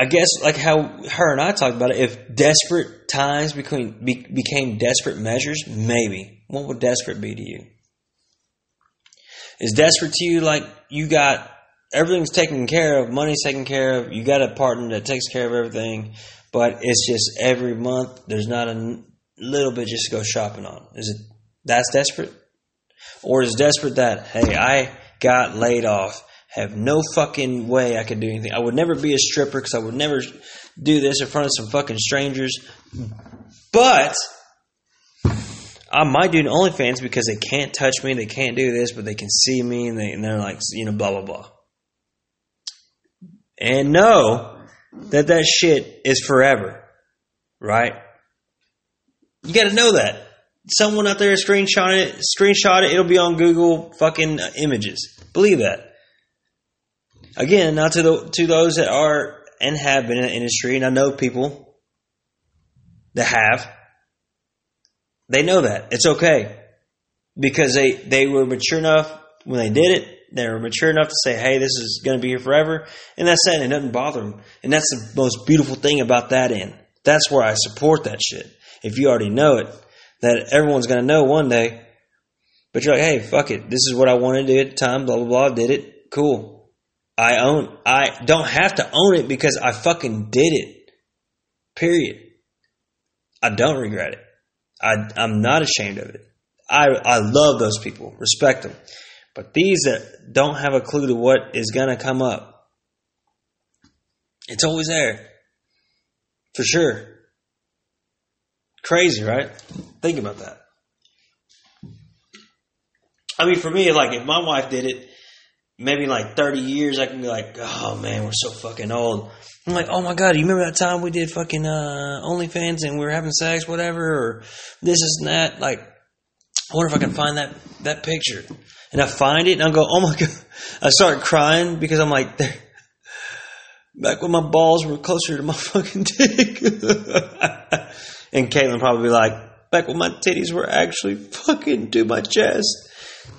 I guess like how her and I talked about it. If desperate times between be, became desperate measures, maybe what would desperate be to you? Is desperate to you like you got everything's taken care of, money's taken care of, you got a partner that takes care of everything, but it's just every month there's not a little bit just to go shopping on. Is it that's desperate? Or is desperate that, hey, I got laid off, have no fucking way I could do anything. I would never be a stripper because I would never do this in front of some fucking strangers. But I might do an OnlyFans because they can't touch me, they can't do this, but they can see me and, they, and they're like, you know, blah, blah, blah and know that that shit is forever, right? You got to know that. Someone out there screenshot it, screenshot it. It'll be on Google fucking images. Believe that. Again, not to the to those that are and have been in the industry, and I know people that have. They know that it's okay because they they were mature enough when they did it they were mature enough to say, hey, this is going to be here forever. And that's it. It doesn't bother them. And that's the most beautiful thing about that end. That's where I support that shit. If you already know it, that everyone's going to know one day. But you're like, hey, fuck it. This is what I wanted to do at the time. Blah, blah, blah. Did it. Cool. I own, I don't have to own it because I fucking did it. Period. I don't regret it. I, I'm not ashamed of it. I, I love those people. Respect them. But these that don't have a clue to what is going to come up, it's always there. For sure. Crazy, right? Think about that. I mean, for me, like if my wife did it, maybe in like 30 years, I can be like, oh man, we're so fucking old. I'm like, oh my god, you remember that time we did fucking uh, OnlyFans and we were having sex, whatever, or this is that? Like, I wonder if I can find that that picture. And I find it and I go, oh my god. I start crying because I'm like, back when my balls were closer to my fucking dick. and Caitlin probably like, back when my titties were actually fucking to my chest.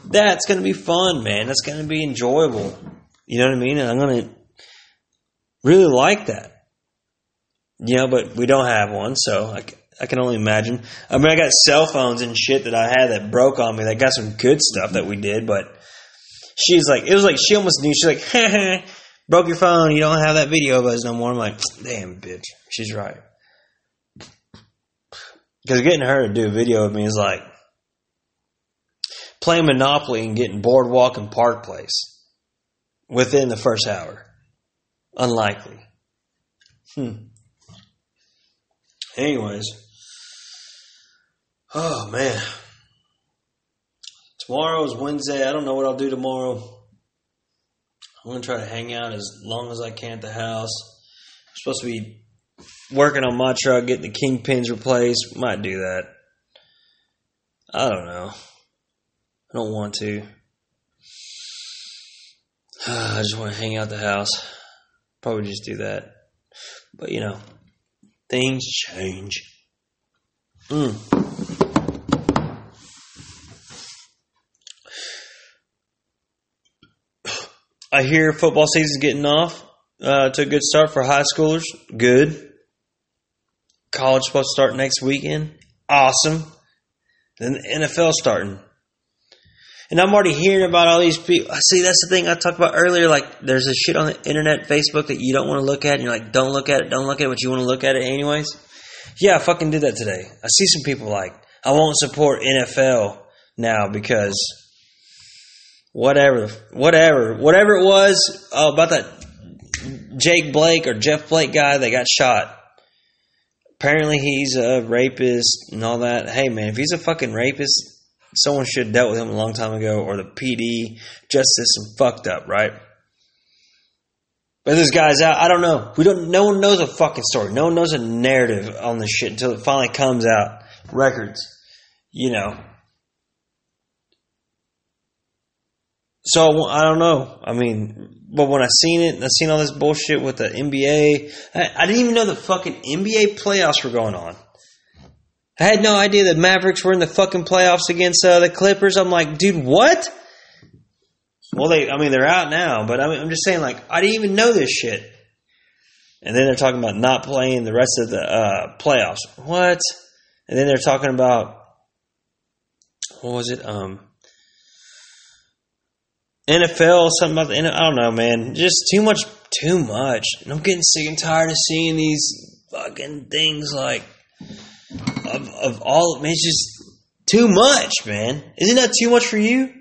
That's gonna be fun, man. That's gonna be enjoyable. You know what I mean? And I'm gonna really like that. You know, but we don't have one, so I, I can only imagine. I mean, I got cell phones and shit that I had that broke on me. That got some good stuff that we did, but she's like, it was like she almost knew. She's like, broke your phone. You don't have that video of us no more. I'm like, damn, bitch. She's right. Because getting her to do a video of me is like playing Monopoly and getting Boardwalk and Park Place within the first hour. Unlikely. Hmm. Anyways. Oh, man. Tomorrow is Wednesday. I don't know what I'll do tomorrow. I'm going to try to hang out as long as I can at the house. I'm supposed to be working on my truck, getting the kingpins replaced. Might do that. I don't know. I don't want to. I just want to hang out the house. Probably just do that. But you know, things change. Mm. I hear football season's getting off uh, to a good start for high schoolers. Good. College supposed to start next weekend. Awesome. Then the NFL starting. And I'm already hearing about all these people. See, that's the thing I talked about earlier. Like, there's a shit on the internet, Facebook that you don't want to look at, and you're like, don't look at it, don't look at it, but you want to look at it anyways. Yeah, I fucking did that today. I see some people like, I won't support NFL now because whatever, whatever, whatever it was uh, about that Jake Blake or Jeff Blake guy that got shot. Apparently, he's a rapist and all that. Hey, man, if he's a fucking rapist, someone should have dealt with him a long time ago, or the PD justice system fucked up, right? But this guy's out. I don't know. We don't. No one knows a fucking story. No one knows a narrative on this shit until it finally comes out. Records, you know. So I don't know. I mean, but when I seen it, I seen all this bullshit with the NBA. I, I didn't even know the fucking NBA playoffs were going on. I had no idea that Mavericks were in the fucking playoffs against uh, the Clippers. I'm like, dude, what? Well, they, I mean, they're out now, but I mean, I'm just saying, like, I didn't even know this shit. And then they're talking about not playing the rest of the uh, playoffs. What? And then they're talking about what was it? Um, NFL, something about the I don't know, man. Just too much, too much. And I'm getting sick and tired of seeing these fucking things like of, of all, man, it's just too much, man. Isn't that too much for you?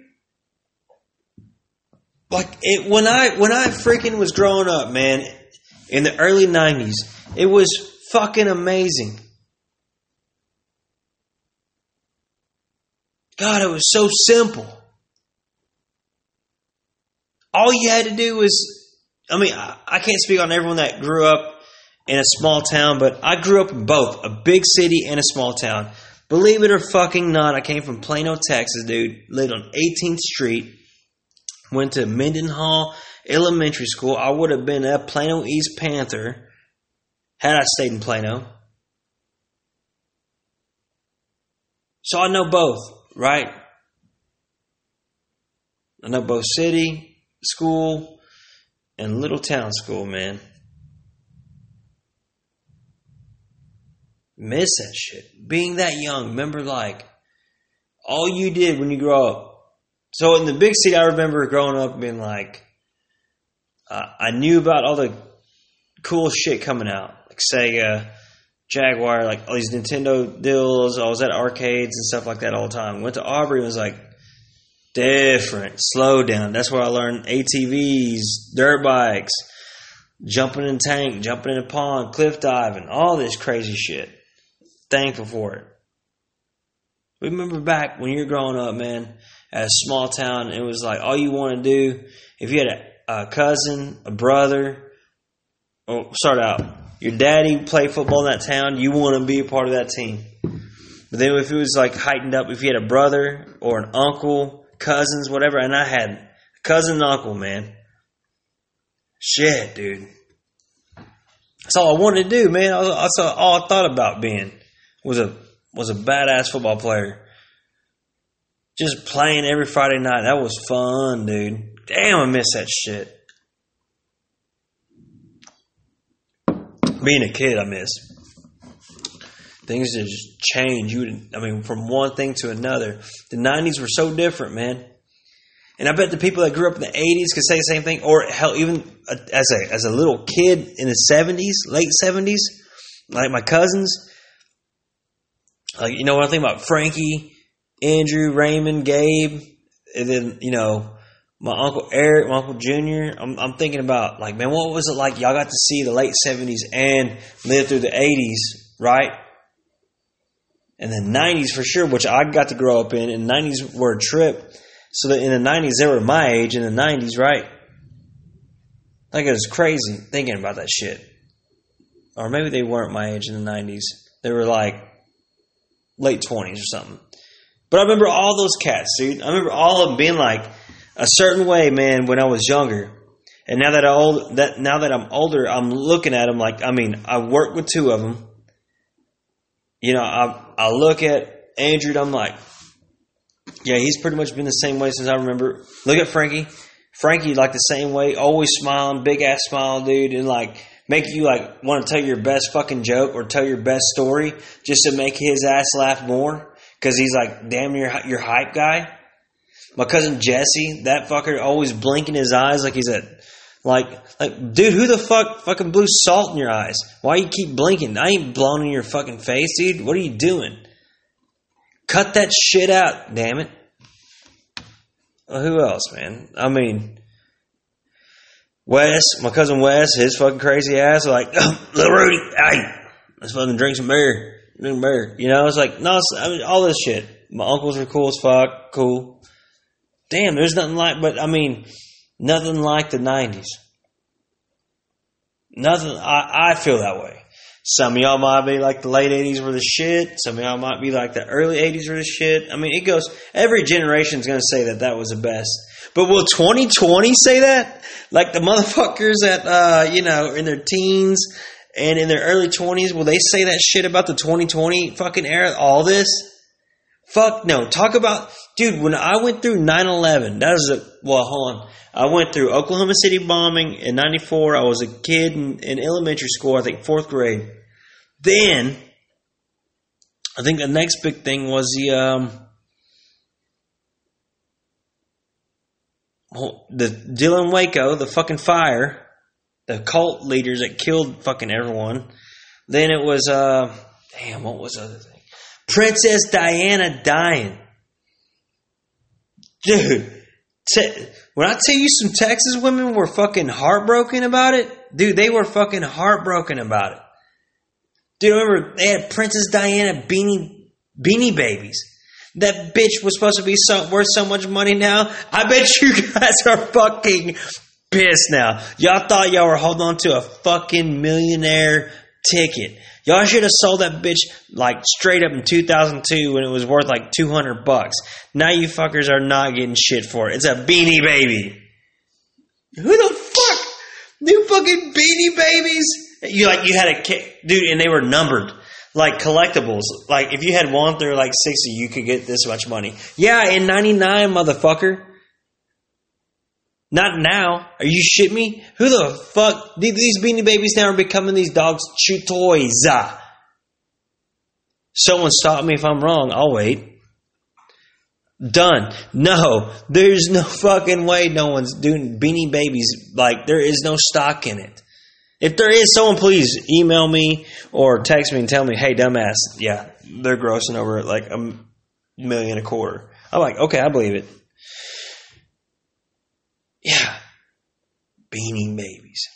Like it when I when I freaking was growing up, man, in the early '90s, it was fucking amazing. God, it was so simple. All you had to do was, I mean, I, I can't speak on everyone that grew up in a small town, but I grew up in both a big city and a small town. Believe it or fucking not, I came from Plano, Texas, dude. Lived on 18th Street. Went to Mendenhall Elementary School. I would have been a Plano East Panther had I stayed in Plano. So I know both, right? I know both city, school, and little town school, man. Miss that shit. Being that young, remember like all you did when you grow up. So in the big city, I remember growing up being like, uh, I knew about all the cool shit coming out, like Sega, Jaguar, like all these Nintendo deals. I was at arcades and stuff like that all the time. Went to Aubrey and was like, different, slow down. That's where I learned ATVs, dirt bikes, jumping in tank, jumping in a pond, cliff diving, all this crazy shit thankful for it. Remember back when you're growing up, man, at a small town, it was like all you want to do if you had a, a cousin, a brother, or start out, your daddy played football in that town, you want to be a part of that team. But then if it was like heightened up, if you had a brother or an uncle, cousins, whatever, and I had a cousin and uncle, man. Shit, dude. That's all I wanted to do, man. That's all I thought about being was a was a badass football player. Just playing every Friday night. That was fun, dude. Damn, I miss that shit. Being a kid, I miss. Things just change. You, I mean, from one thing to another. The '90s were so different, man. And I bet the people that grew up in the '80s could say the same thing, or hell, even as a as a little kid in the '70s, late '70s, like my cousins. Like you know, when I think about Frankie, Andrew, Raymond, Gabe, and then you know my uncle Eric, my uncle Junior. I'm, I'm thinking about like, man, what was it like? Y'all got to see the late '70s and live through the '80s, right? And the '90s for sure, which I got to grow up in. And '90s were a trip. So that in the '90s they were my age in the '90s, right? Like it was crazy thinking about that shit. Or maybe they weren't my age in the '90s. They were like late 20s or something. But I remember all those cats, dude. I remember all of them being like a certain way, man, when I was younger. And now that I old that now that I'm older, I'm looking at them like I mean, I work with two of them. You know, I I look at Andrew, I'm like, yeah, he's pretty much been the same way since I remember. Look at Frankie. Frankie like the same way, always smiling, big ass smile, dude, and like make you like want to tell your best fucking joke or tell your best story just to make his ass laugh more because he's like damn near your hype guy. My cousin Jesse, that fucker, always blinking his eyes like he's a like like dude, who the fuck fucking blew salt in your eyes? Why you keep blinking? I ain't blowing in your fucking face, dude. What are you doing? Cut that shit out, damn it. Who else, man? I mean, Wes, my cousin Wes, his fucking crazy ass, like, oh, little Rudy, hey, let's fucking drink some beer, drink beer. You know, it's like, no, it's, I mean, all this shit. My uncles are cool as fuck, cool. Damn, there's nothing like, but I mean, nothing like the 90s. Nothing, I, I feel that way. Some of y'all might be like the late 80s were the shit. Some of y'all might be like the early 80s were the shit. I mean, it goes, every generation is going to say that that was the best. But will 2020 say that? Like the motherfuckers that, uh, you know, in their teens and in their early 20s, will they say that shit about the 2020 fucking era? All this? Fuck no. Talk about, dude, when I went through 9 11, that was a, well, hold on. I went through Oklahoma City bombing in 94. I was a kid in, in elementary school, I think fourth grade. Then, I think the next big thing was the, um, the Dylan Waco, the fucking fire, the cult leaders that killed fucking everyone. Then it was, uh, damn, what was the other thing? Princess Diana dying. Dude, when I tell you some Texas women were fucking heartbroken about it, dude, they were fucking heartbroken about it. Dude, remember they had Princess Diana beanie beanie babies. That bitch was supposed to be so worth so much money now. I bet you guys are fucking pissed now. Y'all thought y'all were holding on to a fucking millionaire ticket. Y'all should have sold that bitch like straight up in 2002 when it was worth like 200 bucks. Now you fuckers are not getting shit for it. It's a beanie baby. Who the fuck? New fucking beanie babies? You like you had a kid, dude and they were numbered like collectibles. Like if you had one through like 60, you could get this much money. Yeah, in 99, motherfucker. Not now. Are you shit me? Who the fuck? These beanie babies now are becoming these dogs' chew toys. Ah. Someone stop me if I'm wrong. I'll wait. Done. No, there's no fucking way no one's doing beanie babies. Like, there is no stock in it. If there is, someone please email me or text me and tell me, hey, dumbass, yeah, they're grossing over like a million a quarter. I'm like, okay, I believe it. Yeah. Beanie babies.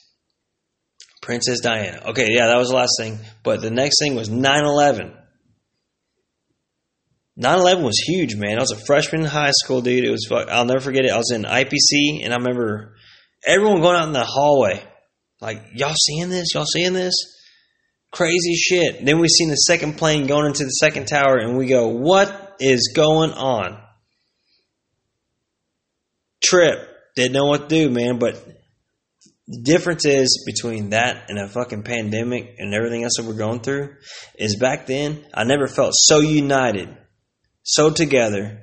Princess Diana. Okay, yeah, that was the last thing. But the next thing was 9 11. 9/11 was huge, man. I was a freshman in high school, dude. It was fuck. I'll never forget it. I was in IPC, and I remember everyone going out in the hallway, like, "Y'all seeing this? Y'all seeing this?" Crazy shit. Then we seen the second plane going into the second tower, and we go, "What is going on?" Trip. Didn't know what to do, man. But the difference is between that and a fucking pandemic and everything else that we're going through is back then I never felt so united, so together.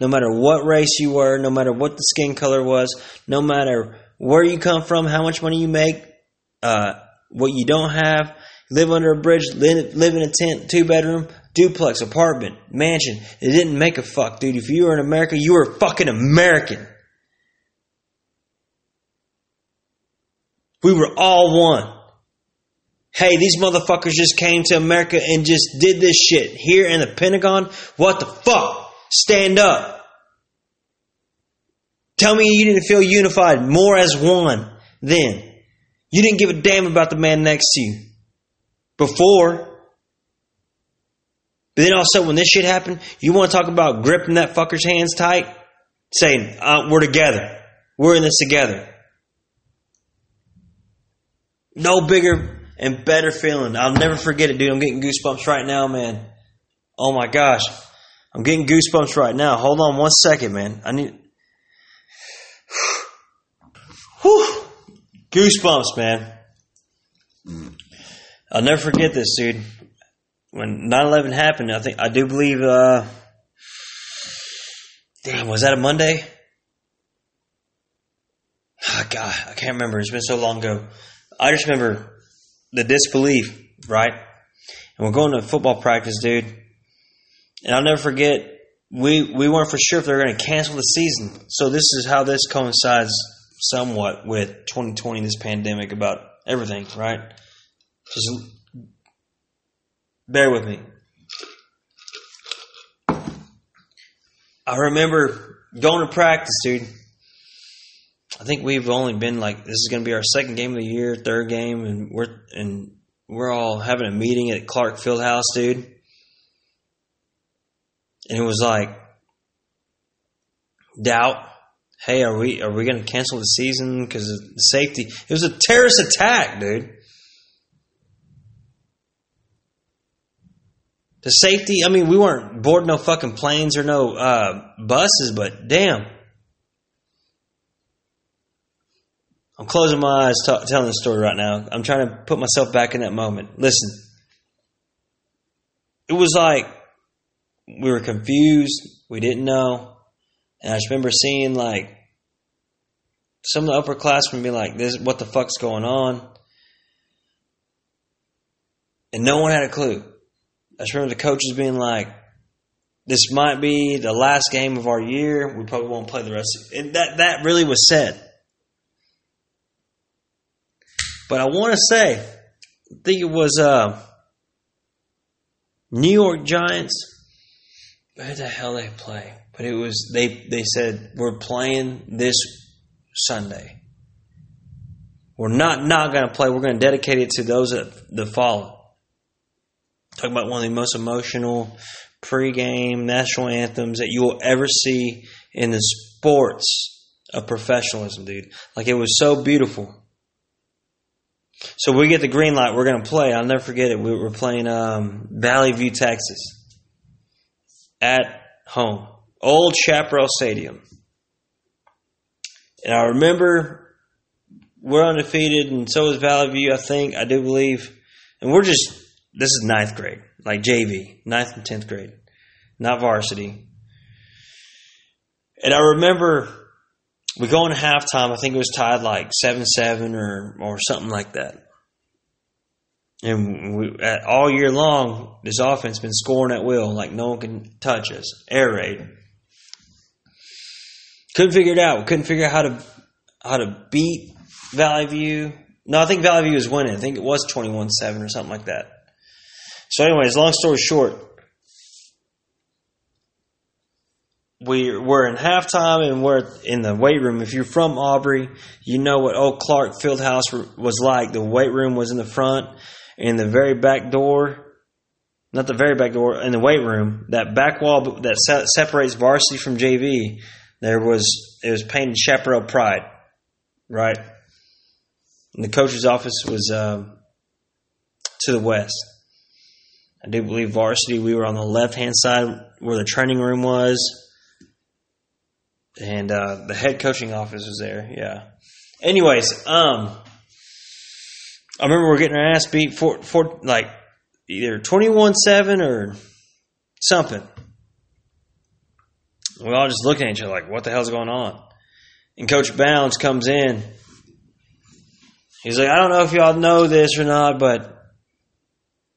No matter what race you were, no matter what the skin color was, no matter where you come from, how much money you make, uh, what you don't have, live under a bridge, live, live in a tent, two bedroom, duplex, apartment, mansion. It didn't make a fuck, dude. If you were in America, you were fucking American. We were all one. Hey, these motherfuckers just came to America and just did this shit here in the Pentagon. What the fuck? Stand up. Tell me you didn't feel unified more as one then. You didn't give a damn about the man next to you before. But then also, when this shit happened, you want to talk about gripping that fucker's hands tight? Saying, uh, we're together. We're in this together. No bigger and better feeling. I'll never forget it, dude. I'm getting goosebumps right now, man. Oh my gosh. I'm getting goosebumps right now. Hold on one second, man. I need. Whew. Goosebumps, man. I'll never forget this, dude. When 9 11 happened, I think, I do believe, uh, damn, was that a Monday? Oh, God, I can't remember. It's been so long ago. I just remember the disbelief, right? And we're going to football practice, dude. And I'll never forget, we, we weren't for sure if they were going to cancel the season. So this is how this coincides somewhat with 2020, this pandemic, about everything, right? Just bear with me. I remember going to practice, dude. I think we've only been like this is going to be our second game of the year, third game, and we're and we're all having a meeting at Clark Fieldhouse, dude. And it was like doubt. Hey, are we are we going to cancel the season because of the safety? It was a terrorist attack, dude. The safety. I mean, we weren't boarding no fucking planes or no uh, buses, but damn. I'm closing my eyes t- telling the story right now. I'm trying to put myself back in that moment. Listen, it was like we were confused. We didn't know. And I just remember seeing like some of the upperclassmen be like, "This, what the fuck's going on?" And no one had a clue. I just remember the coaches being like, "This might be the last game of our year. We probably won't play the rest." And that that really was said. But I want to say, I think it was uh, New York Giants. Where the hell they play? But it was they. They said we're playing this Sunday. We're not not going to play. We're going to dedicate it to those that the follow. Talk about one of the most emotional pregame national anthems that you will ever see in the sports of professionalism, dude. Like it was so beautiful. So we get the green light. We're going to play. I'll never forget it. We were playing um, Valley View, Texas, at home, old Chaparral Stadium. And I remember we're undefeated, and so is Valley View. I think I do believe, and we're just this is ninth grade, like JV, ninth and tenth grade, not varsity. And I remember we go into halftime. I think it was tied like seven seven or or something like that. And we, all year long, this offense been scoring at will, like no one can touch us. Air raid. Couldn't figure it out. Couldn't figure out how to how to beat Valley View. No, I think Valley View was winning. I think it was 21-7 or something like that. So, anyways, long story short, we we're in halftime and we're in the weight room. If you're from Aubrey, you know what old Clark Fieldhouse was like. The weight room was in the front, and the very back door not the very back door, in the weight room, that back wall that se- separates varsity from JV, there was it was painted Chaparral Pride, right? And the coach's office was uh, to the west. I do believe varsity. We were on the left hand side where the training room was, and uh, the head coaching office was there. Yeah. Anyways, um, I remember we're getting our ass beat for for like either twenty one seven or something. We all just looking at each other like, what the hell's going on? And Coach Bounds comes in. He's like, I don't know if y'all know this or not, but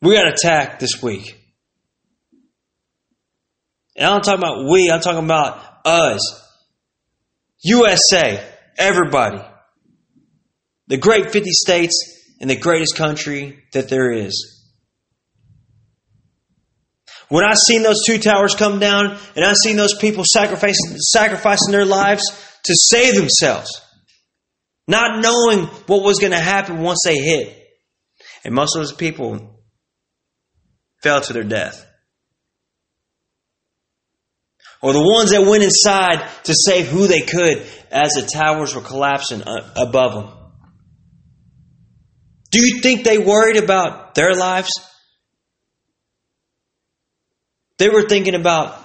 we got attacked this week. And I'm talking about we, I'm talking about us. USA, everybody. The great 50 states and the greatest country that there is. When I seen those two towers come down and I seen those people sacrificing, sacrificing their lives to save themselves, not knowing what was going to happen once they hit. And most of those people fell to their death. Or the ones that went inside to save who they could as the towers were collapsing uh, above them. Do you think they worried about their lives? They were thinking about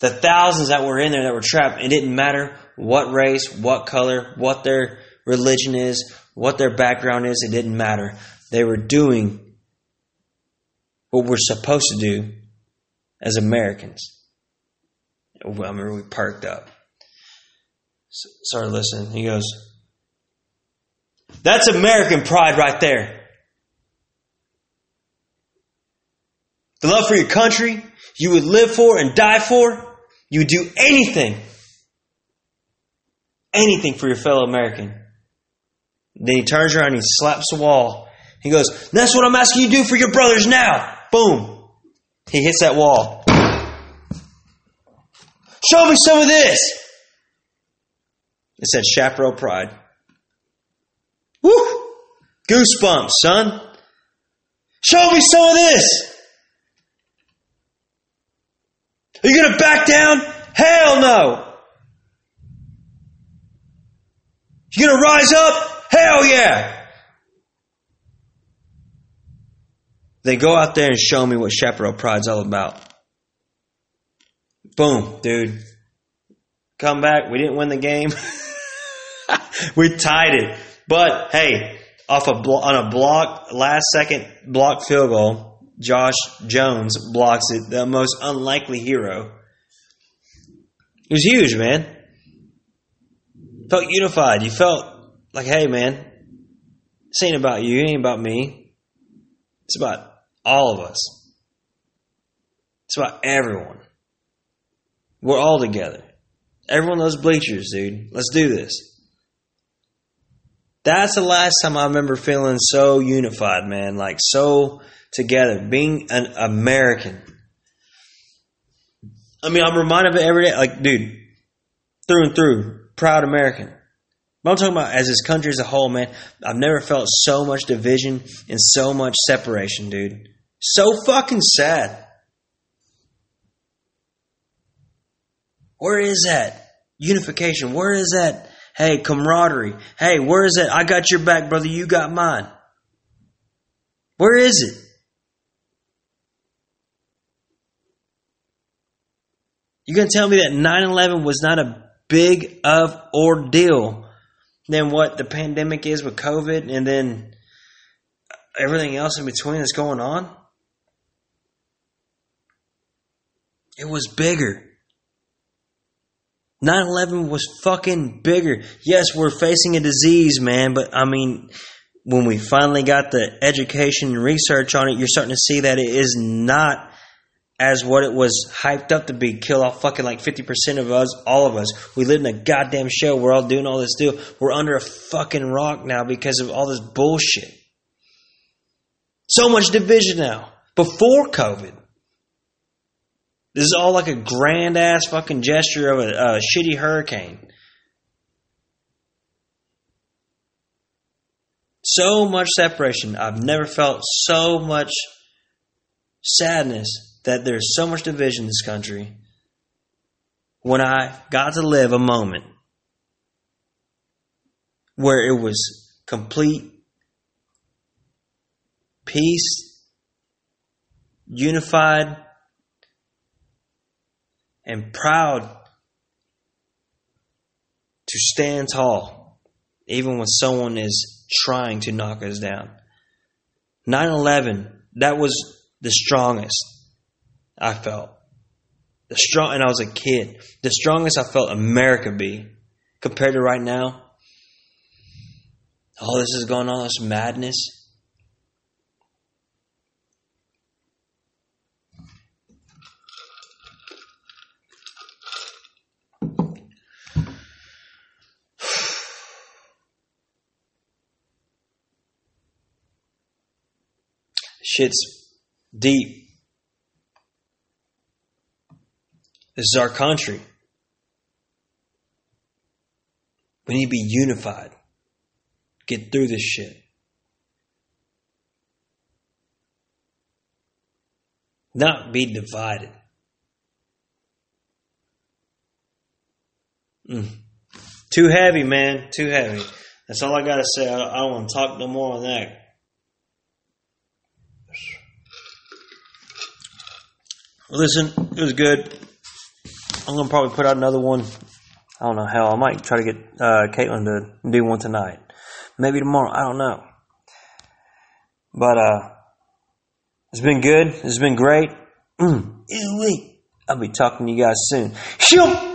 the thousands that were in there that were trapped. It didn't matter what race, what color, what their religion is, what their background is. It didn't matter. They were doing what we're supposed to do as Americans. I remember we parked up. Started listening. He goes, That's American pride right there. The love for your country, you would live for and die for, you would do anything, anything for your fellow American. Then he turns around and he slaps the wall. He goes, That's what I'm asking you to do for your brothers now. Boom. He hits that wall. Show me some of this. It said Chaparral Pride. Woo! Goosebumps, son. Show me some of this. Are you going to back down? Hell no. You going to rise up? Hell yeah. They go out there and show me what Chaparral Pride's all about. Boom, dude. Come back. We didn't win the game. we tied it. But hey, off a on a block, last second block field goal, Josh Jones blocks it, the most unlikely hero. It was huge, man. Felt unified. You felt like, hey, man, this ain't about you, it ain't about me. It's about all of us. It's about everyone. We're all together. Everyone those bleachers, dude. Let's do this. That's the last time I remember feeling so unified, man. Like so together, being an American. I mean, I'm reminded of it every day. Like, dude, through and through, proud American. But I'm talking about as this country as a whole, man. I've never felt so much division and so much separation, dude. So fucking sad. Where is that unification? Where is that, hey, camaraderie? Hey, where is it? I got your back, brother. You got mine. Where is it? You're gonna tell me that 9/11 was not a big of ordeal than what the pandemic is with COVID, and then everything else in between that's going on? It was bigger. 9 11 was fucking bigger. Yes, we're facing a disease, man, but I mean, when we finally got the education and research on it, you're starting to see that it is not as what it was hyped up to be. Kill off fucking like 50% of us, all of us. We live in a goddamn show. We're all doing all this deal. We're under a fucking rock now because of all this bullshit. So much division now. Before COVID. This is all like a grand ass fucking gesture of a, a shitty hurricane. So much separation. I've never felt so much sadness that there's so much division in this country when I got to live a moment where it was complete peace, unified, and proud to stand tall, even when someone is trying to knock us down. 9 11, that was the strongest I felt. The strong, and I was a kid. The strongest I felt America be compared to right now. All this is going on, this madness. Shit's deep. This is our country. We need to be unified. Get through this shit. Not be divided. Mm. Too heavy, man. Too heavy. That's all I got to say. I don't want to talk no more on that. Listen, it was good. I'm gonna probably put out another one. I don't know how. I might try to get uh, Caitlin to do one tonight. Maybe tomorrow. I don't know. But uh, it's been good. It's been great. Mm. I'll be talking to you guys soon. Shoot!